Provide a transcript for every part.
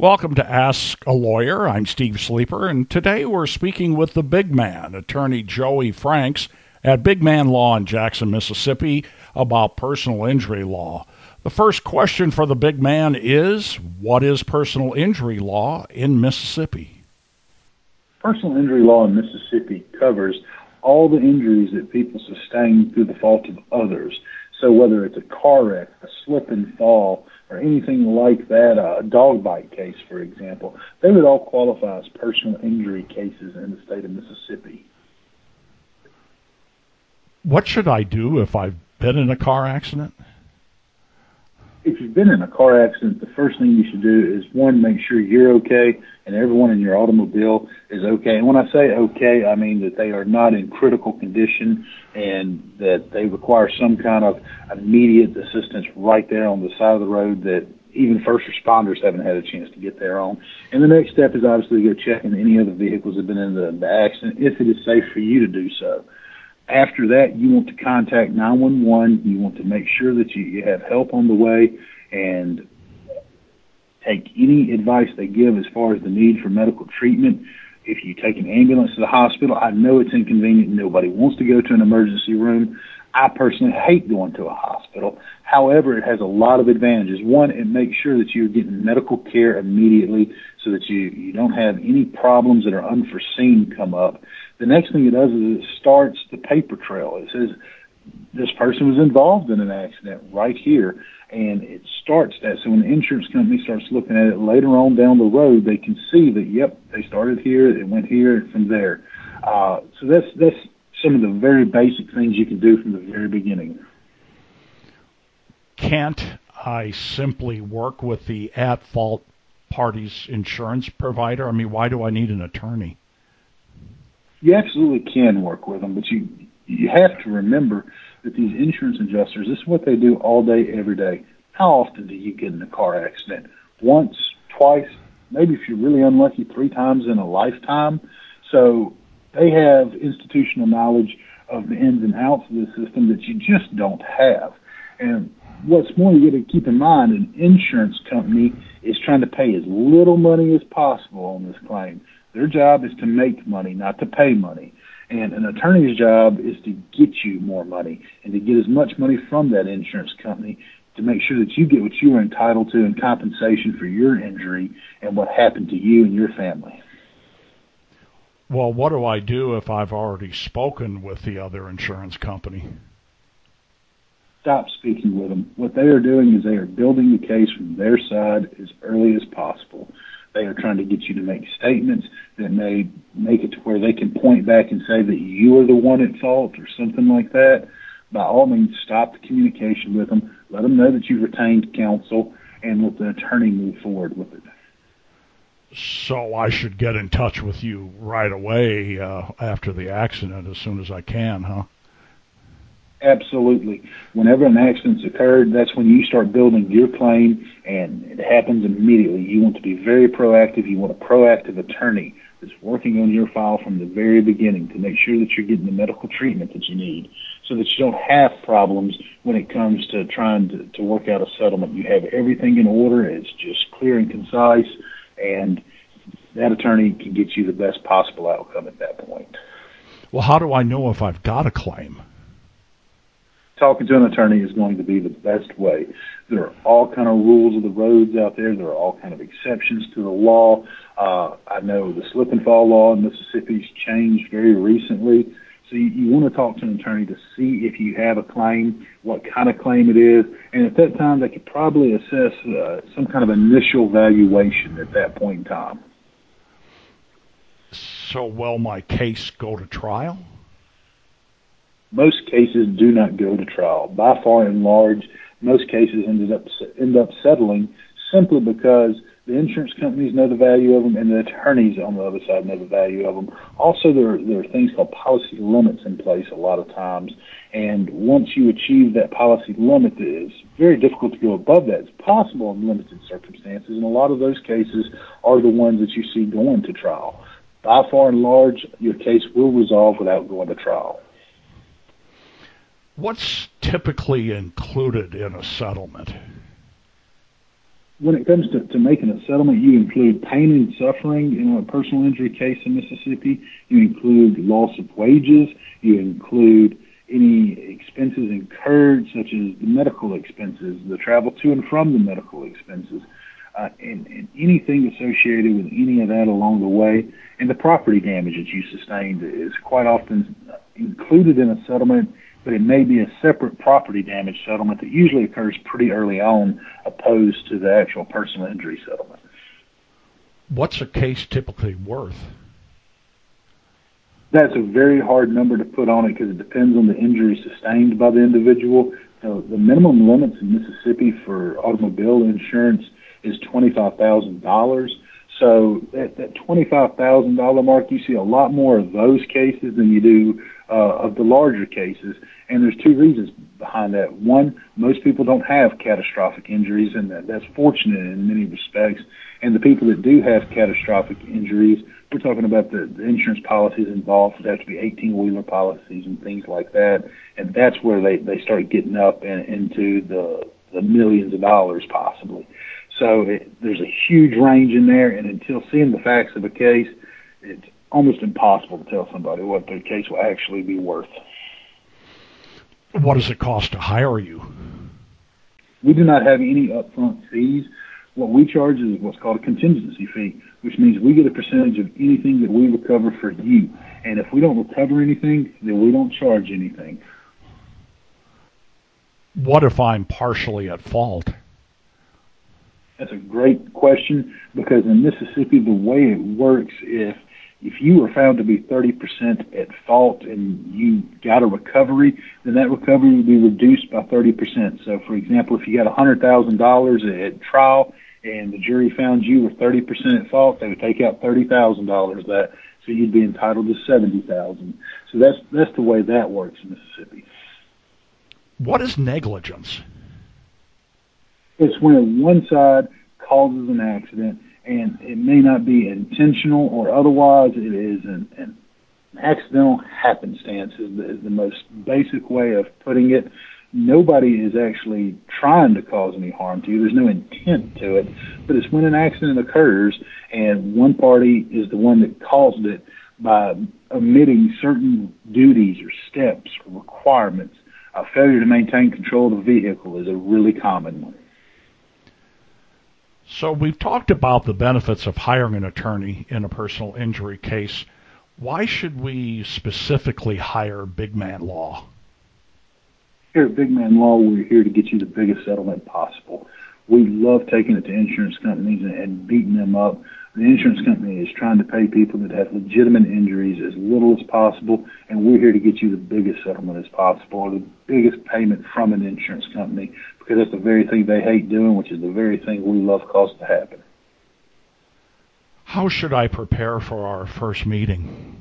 Welcome to Ask a Lawyer. I'm Steve Sleeper, and today we're speaking with the big man, attorney Joey Franks at Big Man Law in Jackson, Mississippi, about personal injury law. The first question for the big man is What is personal injury law in Mississippi? Personal injury law in Mississippi covers all the injuries that people sustain through the fault of others. So whether it's a car wreck, a slip and fall, or anything like that, a dog bite case, for example, they would all qualify as personal injury cases in the state of Mississippi. What should I do if I've been in a car accident? If you've been in a car accident, the first thing you should do is one, make sure you're okay and everyone in your automobile is okay. And when I say okay, I mean that they are not in critical condition and that they require some kind of immediate assistance right there on the side of the road that even first responders haven't had a chance to get there on. And the next step is obviously to go check in any other vehicles that have been in the, the accident if it is safe for you to do so. After that, you want to contact 911. You want to make sure that you, you have help on the way and take any advice they give as far as the need for medical treatment. If you take an ambulance to the hospital, I know it's inconvenient. Nobody wants to go to an emergency room. I personally hate going to a hospital. However, it has a lot of advantages. One, it makes sure that you're getting medical care immediately so that you, you don't have any problems that are unforeseen come up. The next thing it does is it starts the paper trail. It says this person was involved in an accident right here, and it starts that. So when the insurance company starts looking at it later on down the road, they can see that yep, they started here, it went here, and from there. Uh, so that's that's some of the very basic things you can do from the very beginning. Can't I simply work with the at fault party's insurance provider? I mean, why do I need an attorney? You absolutely can work with them, but you you have to remember that these insurance adjusters, this is what they do all day, every day. How often do you get in a car accident? Once, twice, maybe if you're really unlucky, three times in a lifetime. So they have institutional knowledge of the ins and outs of the system that you just don't have. And what's more, you got to keep in mind an insurance company is trying to pay as little money as possible on this claim. Their job is to make money, not to pay money. And an attorney's job is to get you more money and to get as much money from that insurance company to make sure that you get what you are entitled to in compensation for your injury and what happened to you and your family. Well, what do I do if I've already spoken with the other insurance company? Stop speaking with them. What they are doing is they are building the case from their side as early as possible. They are trying to get you to make statements that may make it to where they can point back and say that you are the one at fault or something like that. By all means, stop the communication with them. Let them know that you've retained counsel and let the attorney move forward with it. So I should get in touch with you right away uh, after the accident as soon as I can, huh? Absolutely. Whenever an accident's occurred, that's when you start building your claim, and it happens immediately. You want to be very proactive. You want a proactive attorney that's working on your file from the very beginning to make sure that you're getting the medical treatment that you need so that you don't have problems when it comes to trying to, to work out a settlement. You have everything in order. It's just clear and concise, and that attorney can get you the best possible outcome at that point. Well, how do I know if I've got a claim? talking to an attorney is going to be the best way. There are all kind of rules of the roads out there. There are all kind of exceptions to the law. Uh, I know the slip and fall law in Mississippi's changed very recently. So you, you want to talk to an attorney to see if you have a claim, what kind of claim it is, and at that time they could probably assess uh, some kind of initial valuation at that point in time. So will my case go to trial? most cases do not go to trial. By far and large, most cases ended up end up settling simply because the insurance companies know the value of them and the attorneys on the other side know the value of them. Also, there, there are things called policy limits in place a lot of times. And once you achieve that policy limit, it's very difficult to go above that. It's possible in limited circumstances, and a lot of those cases are the ones that you see going to trial. By far and large, your case will resolve without going to trial. What's typically included in a settlement? when it comes to, to making a settlement, you include pain and suffering in a personal injury case in Mississippi. You include loss of wages. You include any expenses incurred, such as the medical expenses, the travel to and from the medical expenses, uh, and, and anything associated with any of that along the way. And the property damage that you sustained is quite often included in a settlement but it may be a separate property damage settlement that usually occurs pretty early on opposed to the actual personal injury settlement. What's a case typically worth? That's a very hard number to put on it because it depends on the injury sustained by the individual. So the minimum limits in Mississippi for automobile insurance is $25,000. So at that $25,000 mark, you see a lot more of those cases than you do uh, of the larger cases. And there's two reasons behind that. One, most people don't have catastrophic injuries, and that, that's fortunate in many respects. And the people that do have catastrophic injuries, we're talking about the, the insurance policies involved. So They have to be 18 wheeler policies and things like that. And that's where they, they start getting up and, into the, the millions of dollars possibly. So it, there's a huge range in there, and until seeing the facts of a case, it's almost impossible to tell somebody what their case will actually be worth. What does it cost to hire you? We do not have any upfront fees. What we charge is what's called a contingency fee, which means we get a percentage of anything that we recover for you. And if we don't recover anything, then we don't charge anything. What if I'm partially at fault? That's a great question because in Mississippi, the way it works, if if you were found to be 30% at fault and you got a recovery, then that recovery would be reduced by 30%. So, for example, if you got $100,000 at trial and the jury found you were 30% at fault, they would take out $30,000 that, so you'd be entitled to 70000 So that's that's the way that works in Mississippi. What is negligence? It's when one side causes an accident and it may not be intentional or otherwise. It is an, an accidental happenstance is the, is the most basic way of putting it. Nobody is actually trying to cause any harm to you. There's no intent to it, but it's when an accident occurs and one party is the one that caused it by omitting certain duties or steps or requirements. A failure to maintain control of the vehicle is a really common one. So we've talked about the benefits of hiring an attorney in a personal injury case. Why should we specifically hire Big Man Law? Here at Big Man Law, we're here to get you the biggest settlement possible. We love taking it to insurance companies and, beating them up the insurance company is trying to pay people that have legitimate injuries as little as possible, and we're here to get you the biggest settlement as possible, or the biggest payment from an insurance company, because that's the very thing they hate doing, which is the very thing we love cause to happen. How should I prepare for our first meeting?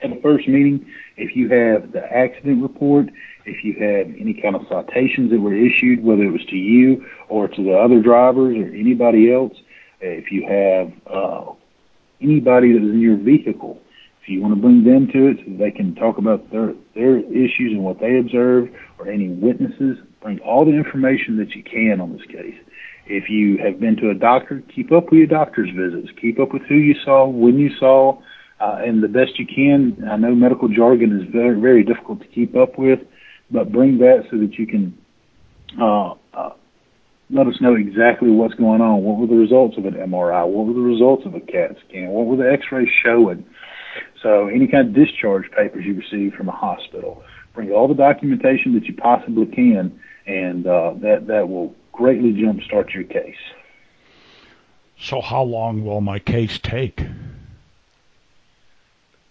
At the first meeting, if you have the accident report, if you have any kind of citations that were issued, whether it was to you or to the other drivers or anybody else, if you have uh, anybody that is in your vehicle, if you want to bring them to it so they can talk about their their issues and what they observed, or any witnesses, bring all the information that you can on this case. If you have been to a doctor, keep up with your doctor's visits. Keep up with who you saw, when you saw, uh, and the best you can. I know medical jargon is very, very difficult to keep up with, but bring that so that you can uh, uh, let us know exactly what's going on. What were the results of an MRI? What were the results of a CAT scan? What were the X-rays showing? So any kind of discharge papers you receive from a hospital, bring all the documentation that you possibly can, and uh, that that will greatly jumpstart your case. So how long will my case take?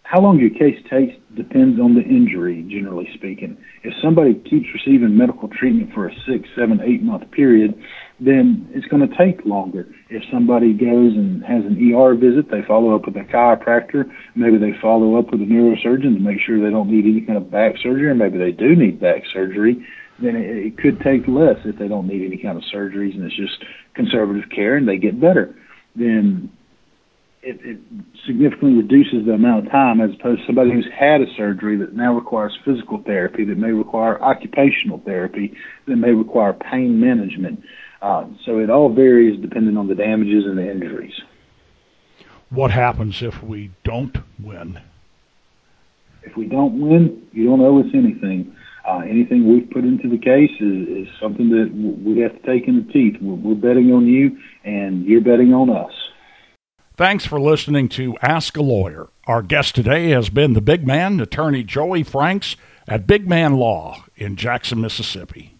How long your case takes depends on the injury, generally speaking. If somebody keeps receiving medical treatment for a six, seven, eight month period, then it's going to take longer. If somebody goes and has an ER visit, they follow up with a chiropractor, maybe they follow up with a neurosurgeon to make sure they don't need any kind of back surgery, or maybe they do need back surgery, then it, it could take less if they don't need any kind of surgeries and it's just conservative care and they get better. Then it, it significantly reduces the amount of time as opposed to somebody who's had a surgery that now requires physical therapy, that may require occupational therapy, that may require pain management. Uh, so it all varies depending on the damages and the injuries. What happens if we don't win? If we don't win, you don't owe us anything. Uh, anything we've put into the case is, is something that we have to take in the teeth. We're, we're betting on you, and you're betting on us. Thanks for listening to Ask a Lawyer. Our guest today has been the big man, attorney Joey Franks at Big Man Law in Jackson, Mississippi.